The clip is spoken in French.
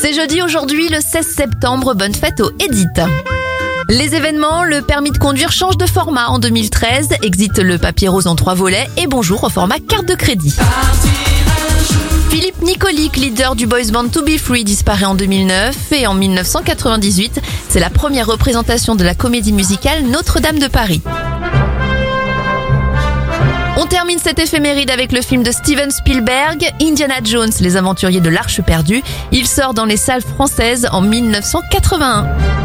C'est jeudi aujourd'hui, le 16 septembre. Bonne fête au Edith. Les événements, le permis de conduire change de format en 2013, exit le papier rose en trois volets et bonjour au format carte de crédit. Philippe Nicolic, leader du boys band To Be Free, disparaît en 2009 et en 1998, c'est la première représentation de la comédie musicale Notre-Dame de Paris. Termine cette éphéméride avec le film de Steven Spielberg, Indiana Jones, les aventuriers de l'Arche perdue. Il sort dans les salles françaises en 1981.